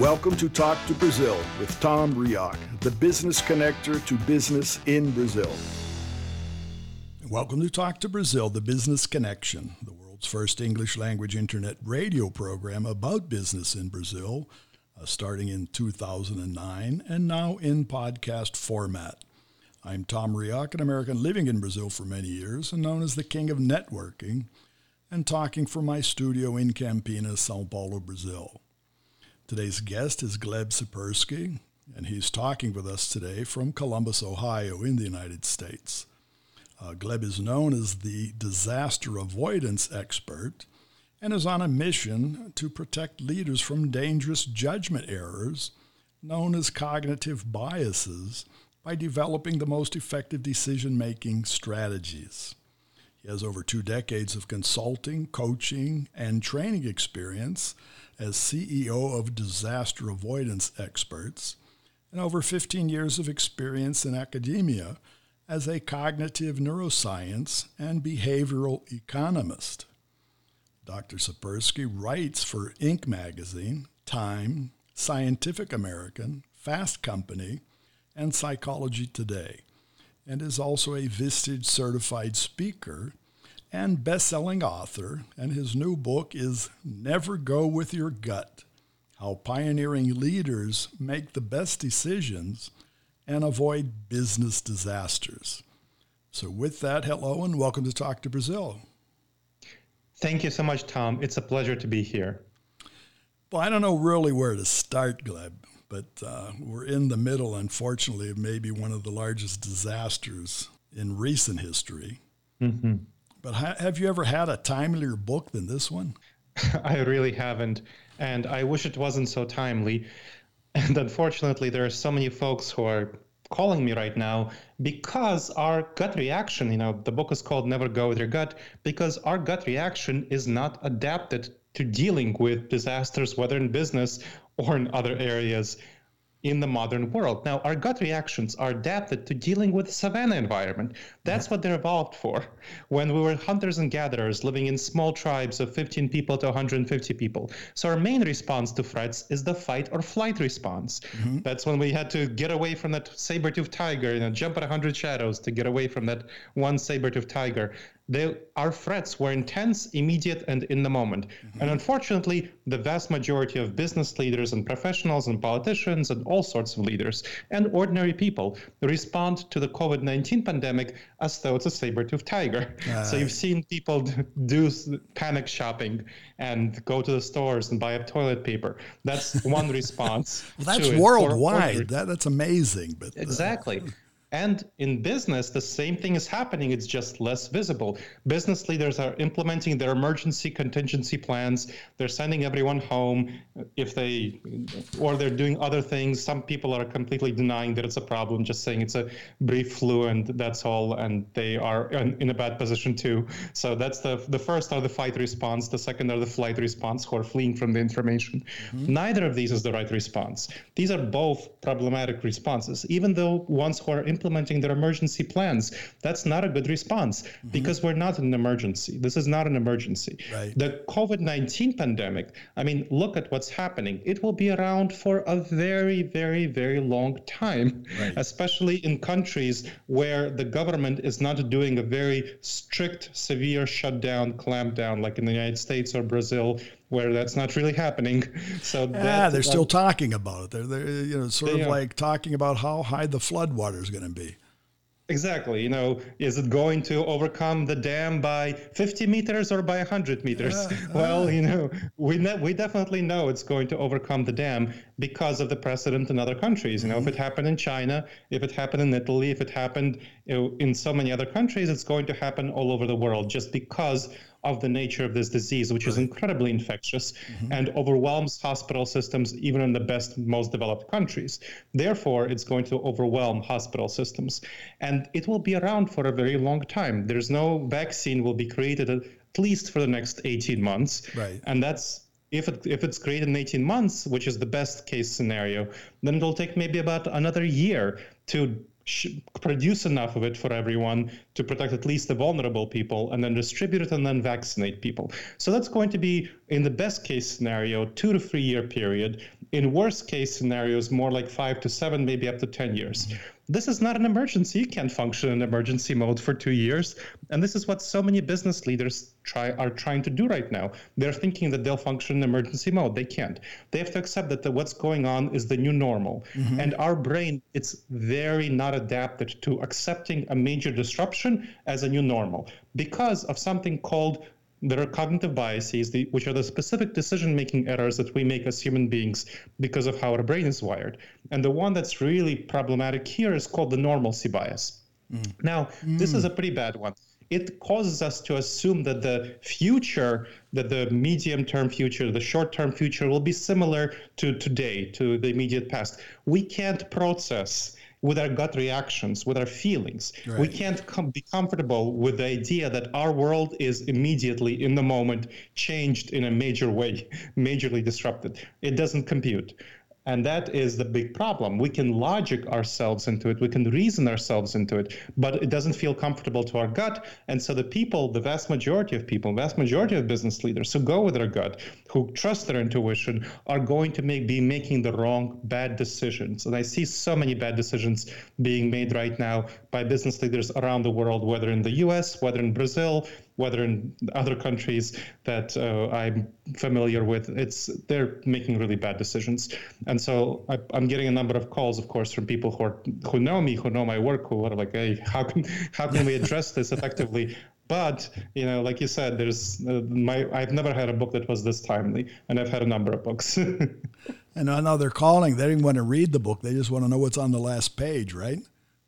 Welcome to Talk to Brazil with Tom Rioch, the business connector to business in Brazil. Welcome to Talk to Brazil, the business connection, the world's first English language internet radio program about business in Brazil, uh, starting in 2009 and now in podcast format. I'm Tom Rioch, an American living in Brazil for many years and known as the king of networking, and talking from my studio in Campinas, Sao Paulo, Brazil. Today's guest is Gleb Tsipursky, and he's talking with us today from Columbus, Ohio, in the United States. Uh, Gleb is known as the disaster avoidance expert and is on a mission to protect leaders from dangerous judgment errors known as cognitive biases by developing the most effective decision making strategies. He has over two decades of consulting, coaching, and training experience as CEO of disaster avoidance experts and over 15 years of experience in academia as a cognitive neuroscience and behavioral economist. Dr. Tsipursky writes for Inc. magazine, Time, Scientific American, Fast Company, and Psychology Today, and is also a Vistage certified speaker and best-selling author, and his new book is Never Go with Your Gut: How Pioneering Leaders Make the Best Decisions and Avoid Business Disasters. So with that, hello and welcome to Talk to Brazil. Thank you so much, Tom. It's a pleasure to be here. Well, I don't know really where to start, Gleb, but uh, we're in the middle, unfortunately, of maybe one of the largest disasters in recent history. Mm-hmm. But ha- have you ever had a timelier book than this one? I really haven't. And I wish it wasn't so timely. And unfortunately, there are so many folks who are calling me right now because our gut reaction, you know, the book is called Never Go With Your Gut, because our gut reaction is not adapted to dealing with disasters, whether in business or in other areas in the modern world. Now, our gut reactions are adapted to dealing with the savanna environment. That's what they're evolved for. When we were hunters and gatherers living in small tribes of 15 people to 150 people. So our main response to threats is the fight or flight response. Mm-hmm. That's when we had to get away from that saber-toothed tiger, you know, jump at 100 shadows to get away from that one saber-toothed tiger they, our threats were intense, immediate, and in the moment. Mm-hmm. And unfortunately, the vast majority of business leaders and professionals and politicians and all sorts of leaders and ordinary people respond to the COVID 19 pandemic as though it's a saber toothed tiger. Uh, so you've seen people do panic shopping and go to the stores and buy up toilet paper. That's one response. well, that's worldwide. That, that's amazing. But uh, Exactly. And in business, the same thing is happening. It's just less visible. Business leaders are implementing their emergency contingency plans. They're sending everyone home if they, or they're doing other things. Some people are completely denying that it's a problem, just saying it's a brief flu and that's all. And they are in, a bad position too. So that's the the first are the fight response. The second are the flight response, who are fleeing from the information. Mm-hmm. Neither of these is the right response. These are both problematic responses, even though ones who are implementing their emergency plans. That's not a good response mm-hmm. because we're not in an emergency. This is not an emergency. Right. The COVID 19 pandemic, I mean, look at what's happening. It will be around for a very, very, very long time, right. especially in countries where the government is not doing a very strict, severe shutdown, clampdown, like in the United States or Brazil where that's not really happening. So yeah, that, they're still talking about it. They're, they're you know sort of are. like talking about how high the flood water is going to be. Exactly. You know, is it going to overcome the dam by 50 meters or by 100 meters? well, you know, we ne- we definitely know it's going to overcome the dam because of the precedent in other countries. You know, if it mm-hmm. happened in China, if it happened in Italy, if it happened you know, in so many other countries, it's going to happen all over the world just because of the nature of this disease, which is incredibly infectious mm-hmm. and overwhelms hospital systems even in the best, most developed countries. Therefore, it's going to overwhelm hospital systems. And it will be around for a very long time. There's no vaccine will be created at least for the next 18 months. Right. And that's if it if it's created in 18 months, which is the best case scenario, then it'll take maybe about another year to sh- produce enough of it for everyone to protect at least the vulnerable people, and then distribute it and then vaccinate people. So that's going to be in the best case scenario, two to three year period. In worst case scenarios, more like five to seven, maybe up to 10 years. This is not an emergency. You can't function in emergency mode for two years. And this is what so many business leaders try are trying to do right now. They're thinking that they'll function in emergency mode. They can't. They have to accept that the, what's going on is the new normal. Mm-hmm. And our brain, it's very not adapted to accepting a major disruption as a new normal because of something called there are cognitive biases, the, which are the specific decision making errors that we make as human beings because of how our brain is wired. And the one that's really problematic here is called the normalcy bias. Mm. Now, this is mm. a pretty bad one. It causes us to assume that the future, that the medium term future, the short term future will be similar to today, to the immediate past. We can't process with our gut reactions, with our feelings. We can't com- be comfortable with the idea that our world is immediately in the moment changed in a major way, majorly disrupted. It doesn't compute. And that is the big problem. We can logic ourselves into it, we can reason ourselves into it, but it doesn't feel comfortable to our gut. And so the people, the vast majority of people, vast majority of business leaders who go with their gut, who trust their intuition, are going to make, be making the wrong, bad decisions. And I see so many bad decisions being made right now by business leaders around the world, whether in the US, whether in Brazil, whether in other countries that uh, I'm familiar with, it's they're making really bad decisions. And so I, I'm getting a number of calls, of course, from people who are who know me, who know my work, who are like, "Hey, how can how can we address this effectively?" But you know, like you said, there's uh, my I've never had a book that was this timely, and I've had a number of books. And I know they're calling. They didn't want to read the book. They just want to know what's on the last page, right?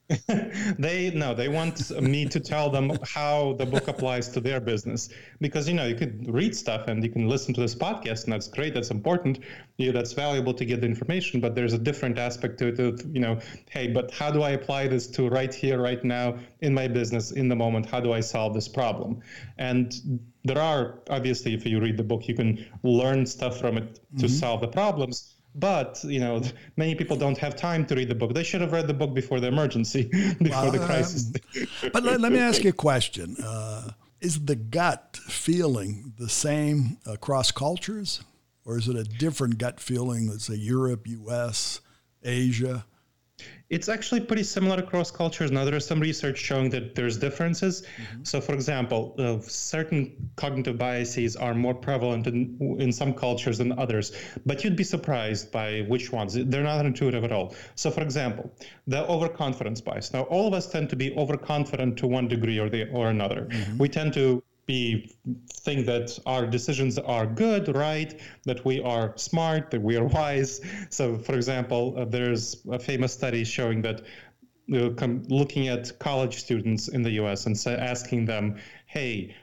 they no they want me to tell them how the book applies to their business. Because you know you could read stuff and you can listen to this podcast and that's great that's important. Yeah, that's valuable to get the information but there's a different aspect to it of, you know hey but how do i apply this to right here right now in my business in the moment? How do i solve this problem? And there are obviously if you read the book you can learn stuff from it to mm-hmm. solve the problems but you know, many people don't have time to read the book. They should have read the book before the emergency, before the Well, crisis. But let, let me ask you a question. Uh, is the gut feeling the same across cultures? Or is it a different gut feeling, let's say Europe, US, Asia? It's actually pretty similar across cultures. Now, there is some research showing that there's differences. So, for example, uh, certain cognitive biases are more prevalent in, in some cultures than others, but you'd be surprised by which ones. They're not intuitive at all. So, for example, the overconfidence bias. Now, all of us tend to be overconfident to one degree or the or another. We tend to be think that our decisions are good, right? That we are smart, that we are wise. So, for example, uh, there's a famous study showing that uh, com- looking at college students in the U.S. and sa- asking them, "Hey,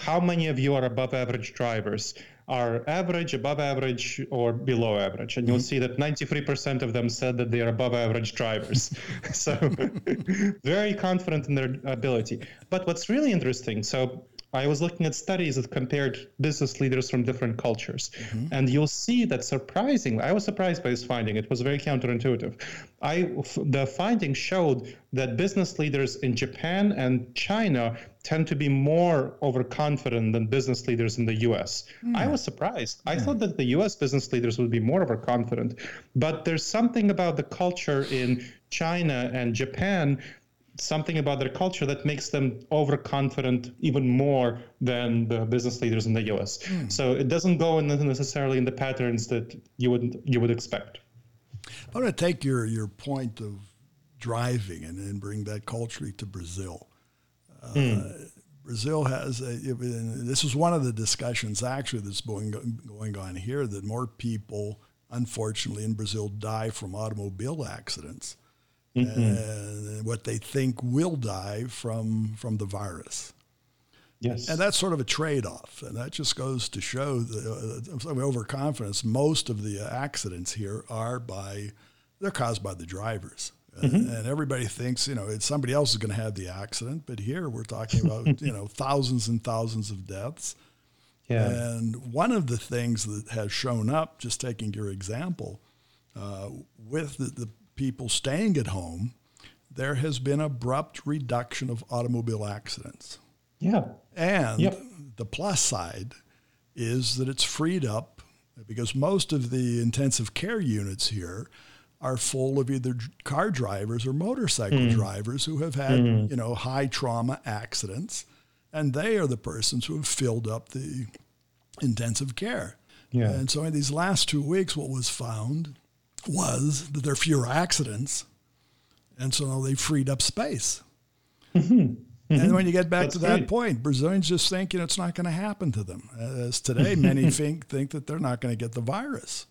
how many of you are above average drivers?" Are average, above average, or below average? And you'll see that 93% of them said that they are above average drivers. so, very confident in their ability. But what's really interesting, so I was looking at studies that compared business leaders from different cultures, mm-hmm. and you'll see that surprisingly, I was surprised by this finding. It was very counterintuitive. I the finding showed that business leaders in Japan and China tend to be more overconfident than business leaders in the U.S. Hmm. I was surprised. I hmm. thought that the U.S. business leaders would be more overconfident, but there's something about the culture in China and Japan something about their culture that makes them overconfident even more than the business leaders in the US. Mm. So it doesn't go in necessarily in the patterns that you would you would expect. I want to take your your point of driving and, and bring that culturally to Brazil. Uh, mm. Brazil has a, this is one of the discussions actually that's going going on here that more people unfortunately in Brazil die from automobile accidents mm-hmm. and what they think will die from from the virus. Yes. And that's sort of a trade-off, and that just goes to show the uh, overconfidence. Most of the accidents here are by they're caused by the drivers. Mm-hmm. And everybody thinks, you know, it's somebody else is going to have the accident, but here we're talking about, you know, thousands and thousands of deaths. Yeah. And one of the things that has shown up, just taking your example, uh, with the, the people staying at home, there has been abrupt reduction of automobile accidents. Yeah. And yep. the plus side is that it's freed up because most of the intensive care units here are full of either car drivers or motorcycle mm. drivers who have had, mm. you know, high trauma accidents, and they are the persons who have filled up the intensive care. Yeah. And so in these last two weeks, what was found was that there are fewer accidents, and so they freed up space. Mm-hmm. And when you get back That's to that great. point, Brazilians just think you know, it's not going to happen to them. As today, many think think that they're not going to get the virus.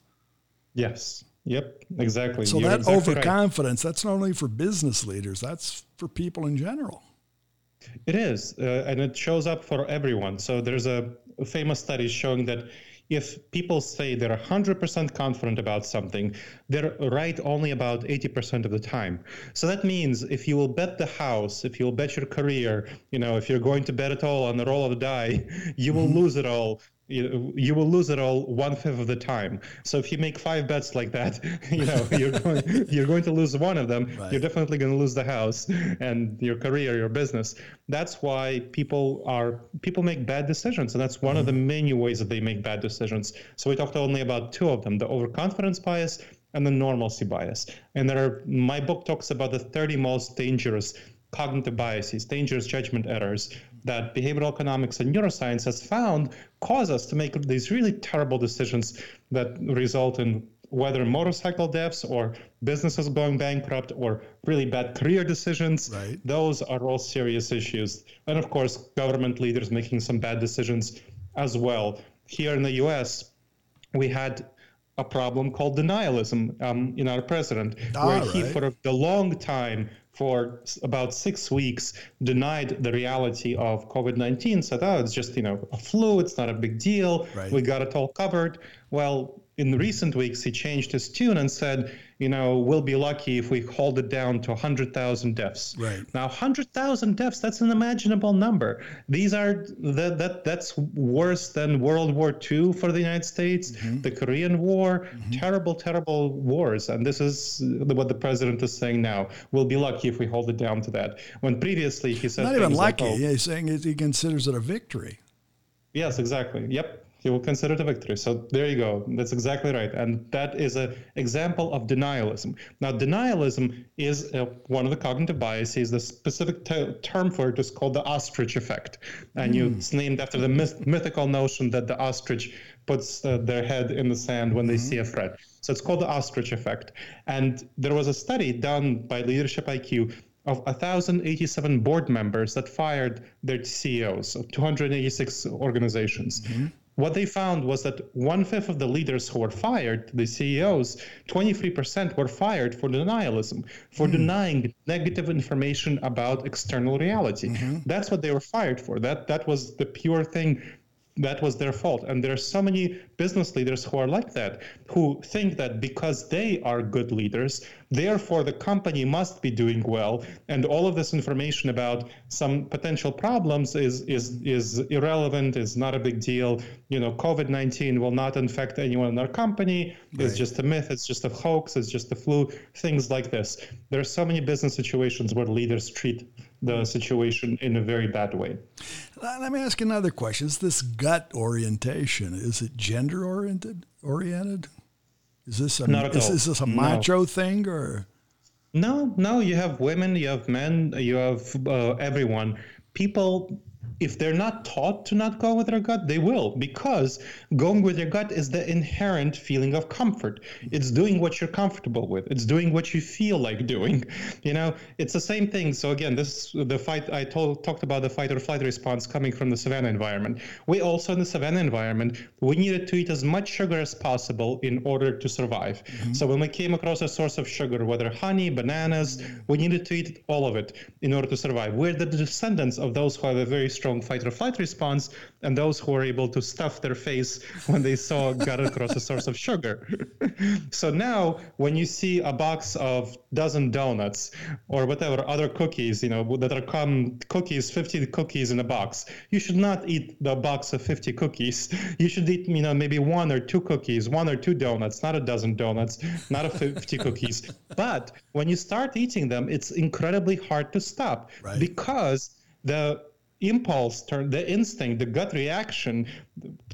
Yes. Yep, exactly. So You're that exactly overconfidence, right. that's not only for business leaders, that's for people in general. It is, uh, and it shows up for everyone. So there's a famous study showing that if people say they're 100% confident about something, they're right only about 80% of the time. So that means if you will bet the house, if you'll bet your career, you know, if you're going to bet it all on the roll of the die, you will mm-hmm. lose it all you, you will lose it all one fifth of the time. So if you make five bets like that, you know you're going you're going to lose one of them. Right. You're definitely going to lose the house and your career, your business. That's why people are people make bad decisions, and that's one mm-hmm. of the mm-hmm. many ways that they make bad decisions. So we talked only about two of them: the overconfidence bias and the normalcy bias. And there are my book talks about the 30 most dangerous cognitive biases, dangerous judgment errors that behavioral economics and neuroscience has found cause us to make these really terrible decisions that result in whether motorcycle deaths or businesses going bankrupt or really bad career decisions. Right. Those are all serious issues. And of course, government leaders making some bad decisions as well. Here in the US, we had a problem called denialism um, in our president, ah, where right. he, for a long time, for about six weeks denied the reality of COVID-19, said, "Oh, it's just you know a flu. It's not a big deal. Right. We got it all covered." Well, in recent weeks, he changed his tune and said, you know, we'll be lucky if we hold it down to 100,000 deaths. Right. Now, 100,000 deaths, that's an imaginable number. These are, that, that that's worse than World War II for the United States, mm-hmm. the Korean War, mm-hmm. terrible, terrible wars. And this is what the president is saying now. We'll be lucky if we hold it down to that. When previously he said. Not even lucky. Like, oh, he's saying he considers it a victory. Yes, exactly. Yep he will consider it a victory. So there you go. That's exactly right. And that is an example of denialism. Now, denialism is uh, one of the cognitive biases. The specific t- term for it is called the ostrich effect. And mm. you, it's named after the myth- mythical notion that the ostrich puts uh, their head in the sand when they mm-hmm. see a threat. So it's called the ostrich effect. And there was a study done by Leadership IQ of 1,087 board members that fired their CEOs of 286 organizations. Mm-hmm what they found was that one fifth of the leaders who were fired, the CEOs, 23% were fired for denialism, for mm. denying negative information about external reality. Mm-hmm. That's what they were fired for. That that was the pure thing that was their fault. And there are so many business leaders who are like that, who think that because they are good leaders, therefore the company must be doing well. And all of this information about some potential problems is is is irrelevant, is not a big deal. You know, COVID-19 will not infect anyone in our company. Right. It's just a myth, it's just a hoax, it's just a flu, things like this. There are so many business situations where leaders treat the situation in a very bad way. Let me ask another question. Is this gut orientation, is it gender oriented oriented? Is this a, is, is this a macho no. thing or? No, no, you have women, you have men, you have uh, everyone. People if they're not taught to not go with their gut, they will, because going with your gut is the inherent feeling of comfort. It's doing what you're comfortable with. It's doing what you feel like doing. You know, it's the same thing. So again, this the fight I told, talked about the fight or flight response coming from the savanna environment. We also in the savanna environment, we needed to eat as much sugar as possible in order to survive. Mm-hmm. So when we came across a source of sugar, whether honey, bananas, we needed to eat all of it in order to survive. We're the descendants of those who have a very strong strong fight or flight response, and those who were able to stuff their face when they saw got across a source of sugar. so now, when you see a box of dozen donuts or whatever other cookies, you know, that are come cookies, 50 cookies in a box, you should not eat the box of 50 cookies. You should eat, you know, maybe one or two cookies, one or two donuts, not a dozen donuts, not a 50 cookies. But when you start eating them, it's incredibly hard to stop right. because the impulse turn the instinct the gut reaction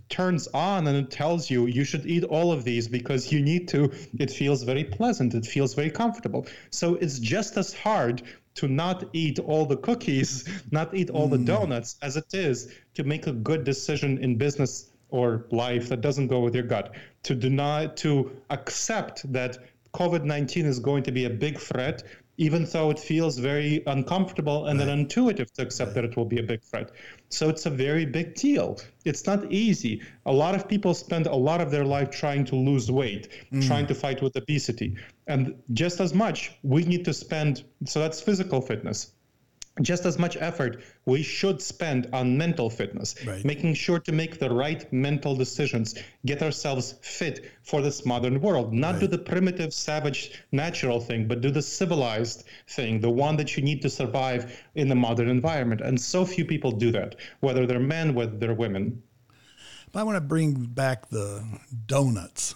turns on and it tells you you should eat all of these because you need to it feels very pleasant it feels very comfortable so it's just as hard to not eat all the cookies not eat all mm. the donuts as it is to make a good decision in business or life that doesn't go with your gut to deny to accept that covid-19 is going to be a big threat even though it feels very uncomfortable and right. then intuitive to accept right. that it will be a big threat. So it's a very big deal. It's not easy. A lot of people spend a lot of their life trying to lose weight, mm. trying to fight with obesity. And just as much, we need to spend, so that's physical fitness just as much effort we should spend on mental fitness, right. making sure to make the right mental decisions, get ourselves fit for this modern world, not right. do the primitive, savage, natural thing, but do the civilized thing, the one that you need to survive in the modern environment. And so few people do that, whether they're men, whether they're women. But I want to bring back the donuts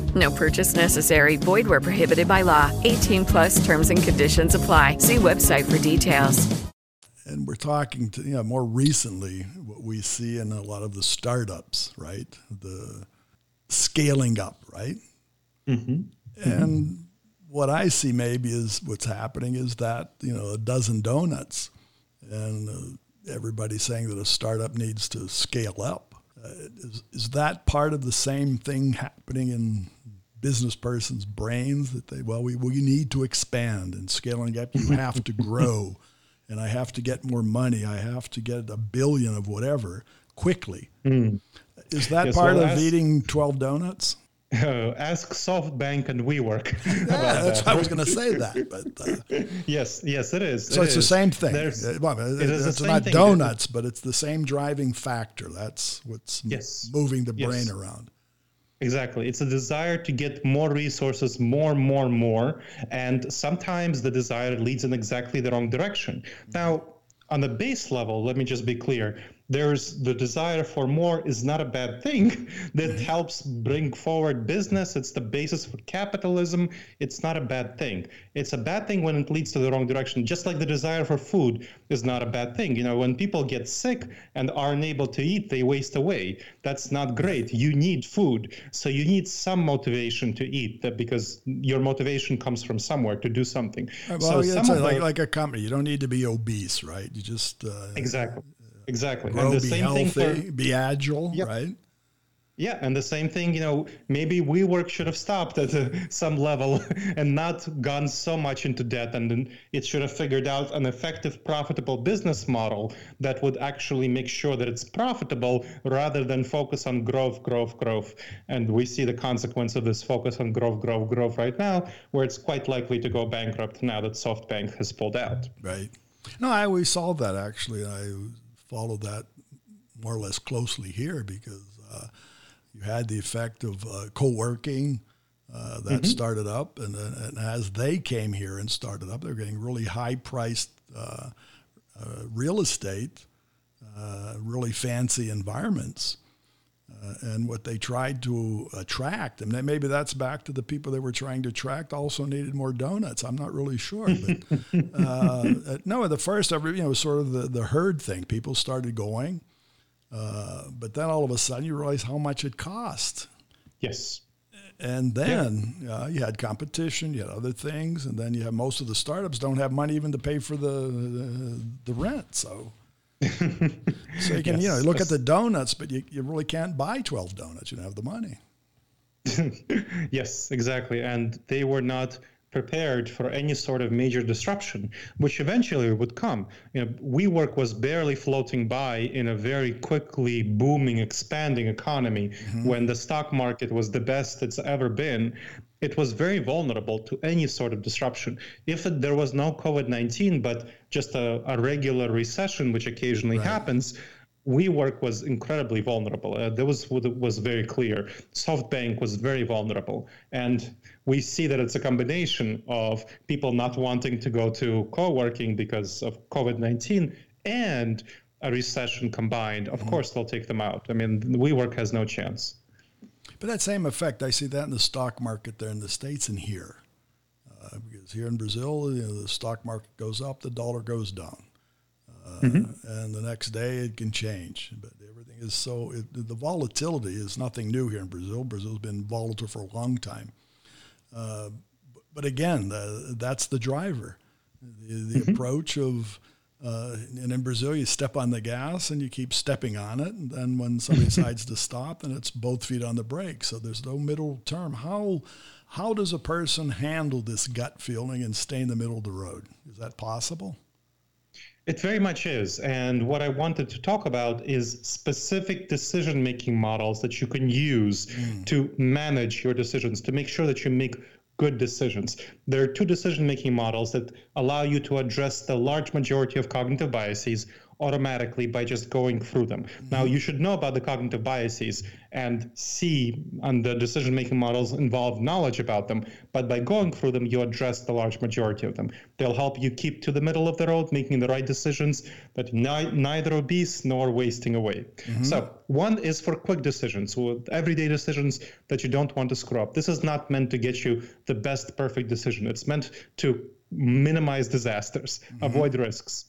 No purchase necessary. Void where prohibited by law. 18 plus terms and conditions apply. See website for details. And we're talking to, you know, more recently, what we see in a lot of the startups, right? The scaling up, right? Mm-hmm. And mm-hmm. what I see maybe is what's happening is that, you know, a dozen donuts and uh, everybody's saying that a startup needs to scale up. Uh, is, is that part of the same thing happening in business person's brains that they well we we need to expand and scaling up you have to grow and I have to get more money I have to get a billion of whatever quickly mm. is that yes, part well, of eating 12 donuts uh, ask SoftBank and WeWork. yeah, that's that. I was going to say that. But uh, yes, yes, it is. So it it's is. the same thing. Uh, well, it is it's not donuts, but it's the same driving factor. That's what's yes. moving the brain around. Exactly. It's a desire to get more resources, more, more, more. And sometimes the desire leads in exactly the wrong direction. Now, on the base level, let me just be clear there's the desire for more is not a bad thing. That helps bring forward business. It's the basis for capitalism. It's not a bad thing. It's a bad thing when it leads to the wrong direction. Just like the desire for food is not a bad thing. You know when people get sick and are unable to eat they waste away. That's not great. You need food. So you need some motivation to eat that because your motivation comes from somewhere to do something. Well so yeah, a, like, the, like a company. You don't need to be obese right? You just uh, exactly exactly grow, and the be same healthy, thing for, be agile, Yep. right? yeah and the same thing you know maybe WeWork should have stopped at uh, some level and not gone so much into debt and then it should have figured out an effective profitable business model that would actually make sure that it's profitable rather than focus on growth growth growth and we see the consequence of this focus on growth growth growth right now where it's quite likely to go bankrupt now that SoftBank has pulled out Right. No, I always saw that actually. I followed that more or less closely here because uh, you had the effect of uh, co-working uh, that started up, and, and as they came here and started up, they're getting really high-priced uh, uh, real estate, uh, really fancy environments. Uh, and what they tried to attract, and maybe that's back to the people they were trying to attract, also needed more donuts. I'm not really sure, but uh, no, the first you know, sort of the, the herd thing. People started going, uh, but then all of a sudden you realize how much it cost. yes And then uh, you had competition, you had other things, and then you have most of the startups don't have money even to pay for the the, the rent. So, so you can you know look at the donuts, but you, you really can't buy twelve donuts. You don't have the money. Yes, exactly. And they were not prepared for any sort of major disruption, which eventually would come. You know, WeWork was barely floating by in a very quickly booming, expanding economy mm-hmm. when the stock market was the best it's ever been. It was very vulnerable to any sort of disruption. If it, there was no COVID 19, but just a, a regular recession, which occasionally happens, WeWork was incredibly vulnerable. Uh, that was what was very clear. SoftBank was very vulnerable, and we see that it's a combination of people not wanting to go to co-working because of COVID nineteen and a recession combined. Of course, they'll take them out. I mean, WeWork has no chance. But that same effect, I see that in the stock market there in the states and here, uh, because here in Brazil, you know, the stock market goes up, the dollar goes down, uh, and the next day it can change. But everything is so it, the volatility is nothing new here in Brazil. Brazil's been volatile for a long time. Uh, but, again, uh, that's the driver, the, the approach of. Uh, and in Brazil, you step on the gas and you keep stepping on it. And then when somebody decides to stop, then it's both feet on the brake. So there's no middle term. How how does a person handle this gut feeling and stay in the middle of the road? Is that possible? It very much is. And what I wanted to talk about is specific decision making models that you can use to manage your decisions, to make sure that you make good decisions. There are two decision making models that allow you to address the large majority of cognitive biases automatically by just going through them. Now, you should know about the cognitive biases and see on the decision making models involve knowledge about them, but by going through them, you address the large majority of them. They'll help you keep to the middle of the road, making the right decisions, but ni- neither obese nor wasting away. Mm-hmm. So, one is for quick decisions, with everyday decisions that you don't want to screw up. This is not meant to get you the best perfect decision, it's meant to minimize disasters, mm-hmm. avoid risks.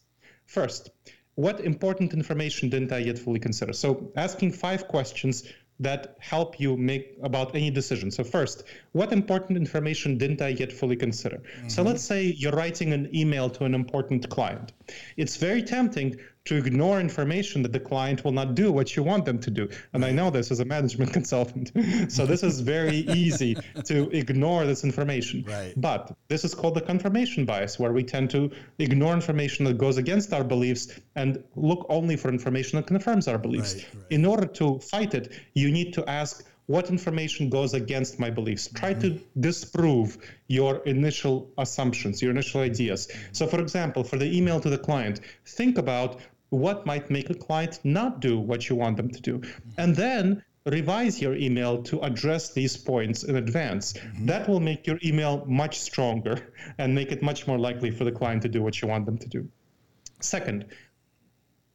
First, what important information didn't I yet fully consider? So, asking five questions that help you make about any decision. So, first, what important information didn't I yet fully consider? So, mm-hmm. let's say you're writing an email to an important client. It's very tempting to ignore information that the client will not do what you want them to do. And I know this as a management consultant. so, this is very easy to ignore this information. Right. But this is called the confirmation bias, where we tend to ignore information that goes against our beliefs and look only for information that confirms our beliefs. Right, right. In order to fight it, you need to ask what information goes against my beliefs. Try to disprove your initial assumptions, your initial ideas. So, for example, for the email to the client, think about what might make a client not do what you want them to do. And then revise your email to address these points in advance. Mm-hmm. That will make your email much stronger and make it much more likely for the client to do what you want them to do. Second,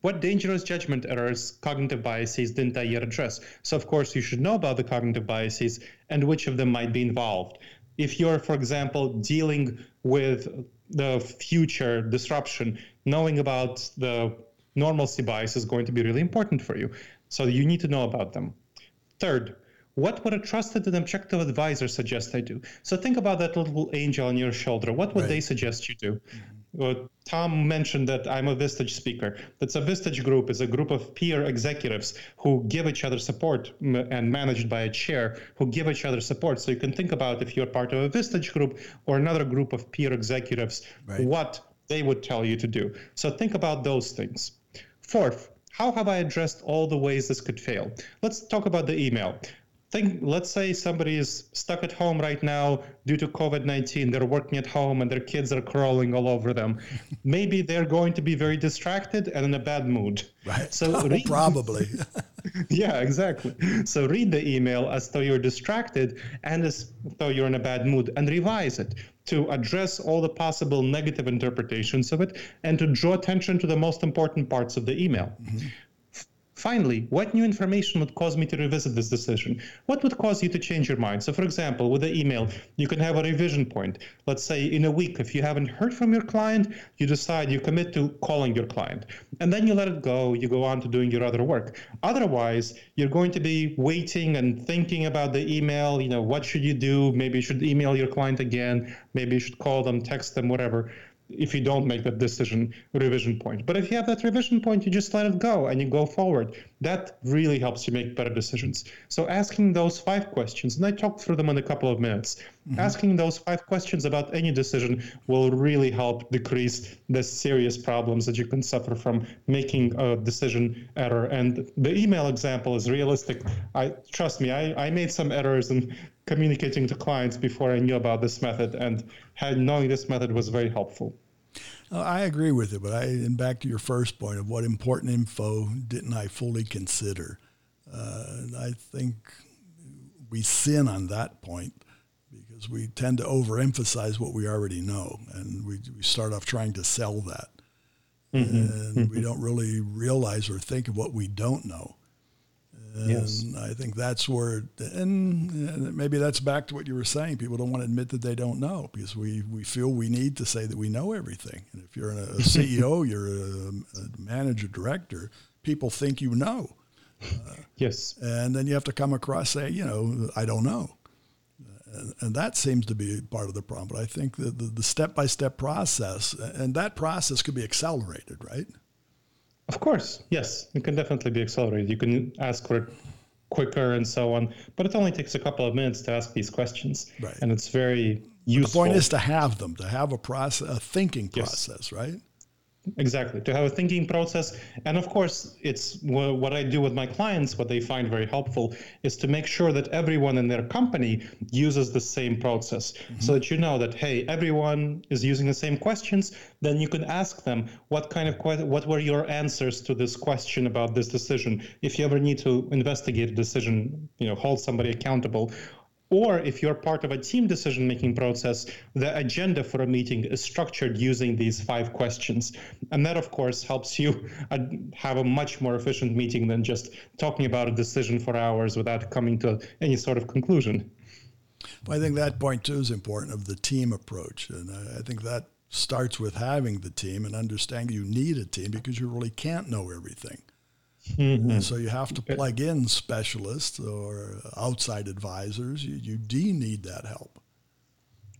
what dangerous judgment errors, cognitive biases didn't I yet address? So, of course, you should know about the cognitive biases and which of them might be involved. If you're, for example, dealing with the future disruption, knowing about the normalcy bias is going to be really important for you. So, you need to know about them. Third, what would a trusted and objective advisor suggest I do? So think about that little angel on your shoulder. What would right. they suggest you do? Mm-hmm. Well, Tom mentioned that I'm a Vistage speaker. That's a Vistage group. is a group of peer executives who give each other support and managed by a chair who give each other support. So you can think about if you're part of a Vistage group or another group of peer executives, right. what they would tell you to do. So think about those things. Fourth, how have I addressed all the ways this could fail? Let's talk about the email think let's say somebody is stuck at home right now due to covid-19 they're working at home and their kids are crawling all over them. Maybe they're going to be very distracted and in a bad mood. Right. So oh, read, probably. Yeah exactly. So read the email as though you're distracted and as though you're in a bad mood and revise it to address all the possible negative interpretations of it and to draw attention to the most important parts of the email. Mm-hmm. Finally, what new information would cause me to revisit this decision? What would cause you to change your mind? So, for example, with the email, you can have a revision point. Let's say in a week, if you haven't heard from your client, you decide you commit to calling your client. And then you let it go, you go on to doing your other work. Otherwise, you're going to be waiting and thinking about the email. You know, what should you do? Maybe you should email your client again. Maybe you should call them, text them, whatever if you don't make that decision revision point. But if you have that revision point, you just let it go and you go forward. That really helps you make better decisions. So asking those five questions, and I talked through them in a couple of minutes, mm-hmm. asking those five questions about any decision will really help decrease the serious problems that you can suffer from making a decision error. And the email example is realistic. I trust me, I, I made some errors in communicating to clients before I knew about this method, and had knowing this method was very helpful. I agree with it, but I and back to your first point of what important info didn't I fully consider. Uh, I think we sin on that point because we tend to overemphasize what we already know, and we, we start off trying to sell that, mm-hmm. and mm-hmm. we don't really realize or think of what we don't know. And yes. I think that's where, and maybe that's back to what you were saying. People don't want to admit that they don't know because we, we feel we need to say that we know everything. And if you're a, CEO, you're a, a, manager, director, people think you know. Uh, yes. And then you have to come across say, you know, I don't know. And, and that seems to be part of the problem. But I think that the, the step-by-step process, and that process could be accelerated, right? Of course, yes, it can definitely be accelerated. You can ask for it quicker and so on, but it only takes a couple of minutes to ask these questions, right. and it's very useful. The point is to have them, to have a process, a thinking process, yes. right? Exactly, to have a thinking process. And of course, it's what I do with my clients, what they find very helpful is to make sure that everyone in their company uses the same process mm-hmm. so that you know that, hey, everyone is using the same questions. Then you can ask them, what kind of, what were your answers to this question about this decision? If you ever need to investigate a decision, you know, hold somebody accountable, or if you're part of a team decision making process, the agenda for a meeting is structured using these five questions. And that, of course, helps you uh, have a much more efficient meeting than just talking about a decision for hours without coming to any sort of conclusion. Well, I think that point too is important of the team approach. And I think that starts with having the team and understanding you need a team because you really can't know everything. Mm-hmm. So you have to plug in specialists or outside advisors. You, you do need that help.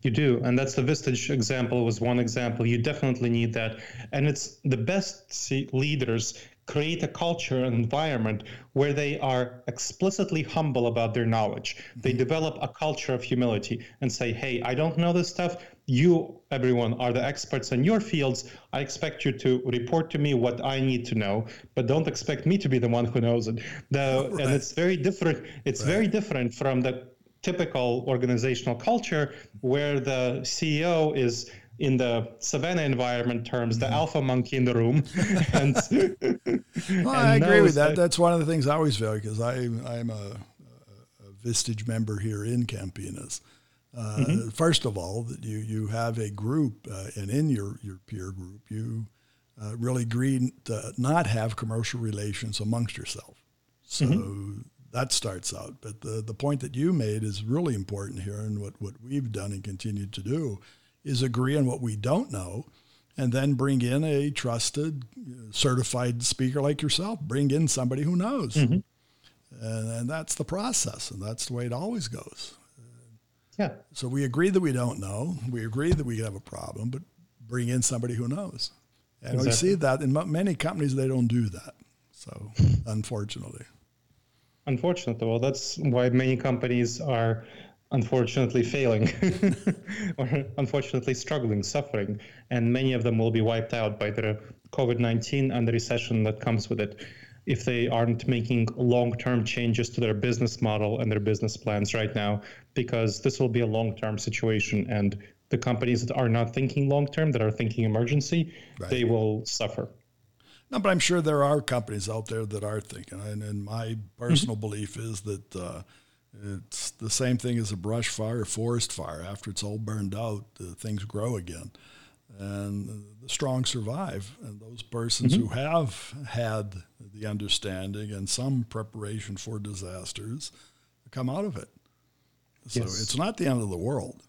You do, and that's the Vistage example was one example. You definitely need that, and it's the best leaders create a culture and environment where they are explicitly humble about their knowledge. They mm-hmm. develop a culture of humility and say, "Hey, I don't know this stuff you, everyone, are the experts in your fields. I expect you to report to me what I need to know, but don't expect me to be the one who knows it. The, right. And it's very different. It's right. very different from the typical organizational culture where the CEO is in the savannah environment terms, the mm-hmm. alpha monkey in the room. and, well, and I agree with that. that. That's one of the things I always value because I'm a, a Vistage member here in Campinas mm-hmm. Uh, first of all, that you, you have a group, uh, and in your, your peer group, you uh, really agree to not have commercial relations amongst yourself. So mm-hmm. that starts out. But the, the point that you made is really important here, and what, what we've done and continue to do is agree on what we don't know and then bring in a trusted, certified speaker like yourself. Bring in somebody who knows. Mm-hmm. And, and that's the process, and that's the way it always goes. Yeah. So we agree that we don't know. We agree that we have a problem, but bring in somebody who knows. And exactly. we see that in many companies, they don't do that. So, unfortunately. Unfortunately, well, that's why many companies are unfortunately failing or unfortunately struggling, suffering. And many of them will be wiped out by the COVID 19 and the recession that comes with it if they aren't making long term changes to their business model and their business plans right now, because this will be a long term situation. And the companies that are not thinking long term, that are thinking emergency, right. they will suffer. No, but I'm sure there are companies out there that are thinking. And, and my personal mm-hmm. belief is that uh, it's the same thing as a brush fire, or forest fire. After it's all burned out, uh, things grow again. And the strong survive. And those persons mm-hmm. who have had the understanding and some preparation for disasters come out of it. So yes. it's not the end of the world.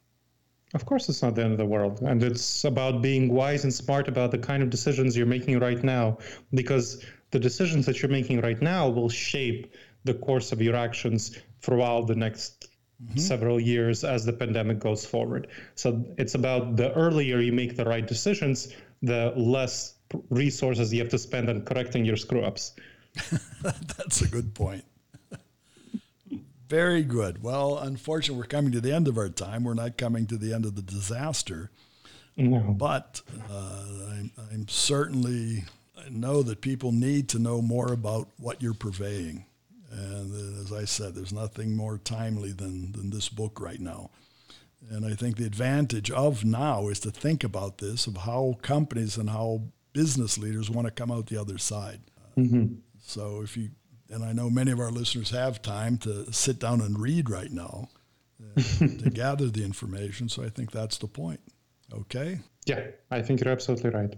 Of course, it's not the end of the world. And it's about being wise and smart about the kind of decisions you're making right now, because the decisions that you're making right now will shape the course of your actions throughout the next mm-hmm. several years as the pandemic goes forward. So it's about the earlier you make the right decisions, the less resources you have to spend on correcting your screw ups. That's a good point. Very good. Well, unfortunately, we're coming to the end of our time. We're not coming to the end of the disaster. No. But uh, I'm, I'm, certainly, I know that people need to know more about what you're purveying. And as I said, there's nothing more timely than, than this book right now. And I think the advantage of now is to think about this, of how companies and how business leaders want to come out the other side. Mm-hmm. So if you and I know many of our listeners have time to sit down and read right now uh, to gather the information. So I think that's the point. Okay? Yeah, I think you're absolutely right.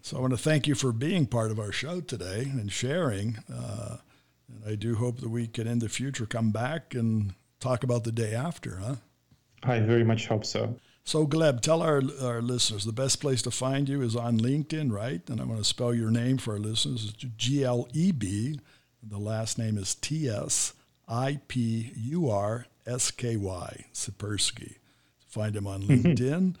So I want to thank you for being part of our show today and sharing. Uh, and I do hope that we can in the future come back and talk about the day after, huh? I very much hope so. So, Gleb, tell our, our listeners the best place to find you is on LinkedIn, right? And I'm going to spell your name for our listeners. It's G L E B the last name is T S I P U R S K Y, Sipursky. Find him on mm-hmm. LinkedIn.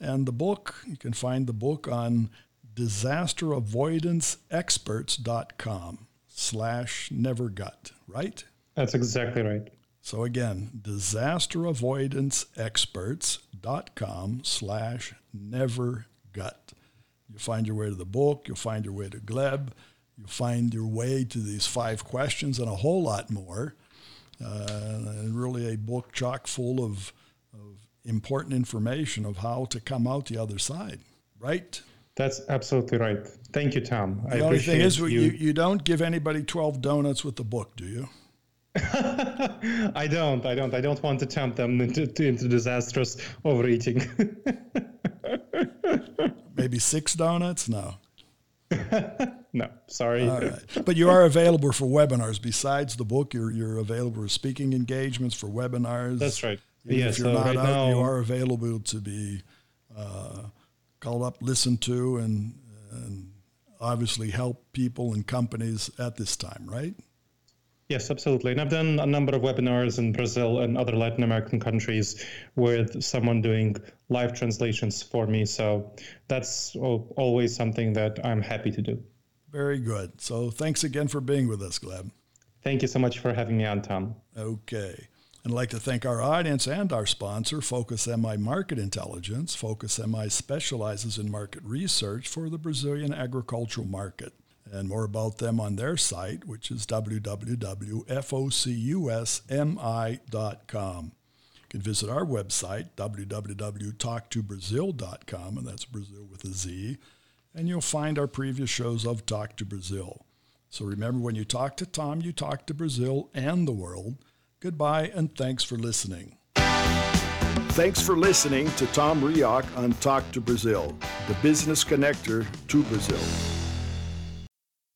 and the book, you can find the book on disasteravoidanceexperts.com slash nevergut, right? That's exactly right. So again, disasteravoidanceexperts.com slash nevergut. You'll find your way to the book. You'll find your way to Gleb. You'll find your way to these five questions and a whole lot more. Uh, and really a book chock full of, of important information of how to come out the other side, right? That's absolutely right. Thank you, Tom. The I only thing is, you... you, you don't give anybody 12 donuts with the book, do you? I don't. I don't. I don't want to tempt them into, into disastrous overeating. Maybe six donuts? No. no, sorry. All right. But you are available for webinars. Besides the book, you're you're available for speaking engagements for webinars. That's right. Yeah, if you're so not right out, now, you are available to be uh, called up, listened to, and and obviously help people and companies at this time, right? Yes, absolutely. And I've done a number of webinars in Brazil and other Latin American countries with someone doing live translations for me. So that's always something that I'm happy to do. Very good. So thanks again for being with us, Gleb. Thank you so much for having me on, Tom. Okay. And I'd like to thank our audience and our sponsor, Focus MI Market Intelligence. Focus MI specializes in market research for the Brazilian agricultural market and more about them on their site, which is www.focusmi.com. You can visit our website, www.talktobrazil.com, and that's Brazil with a Z, and you'll find our previous shows of Talk to Brazil. So remember, when you talk to Tom, you talk to Brazil and the world. Goodbye, and thanks for listening. Thanks for listening to Tom Rioch on Talk to Brazil, the business connector to Brazil.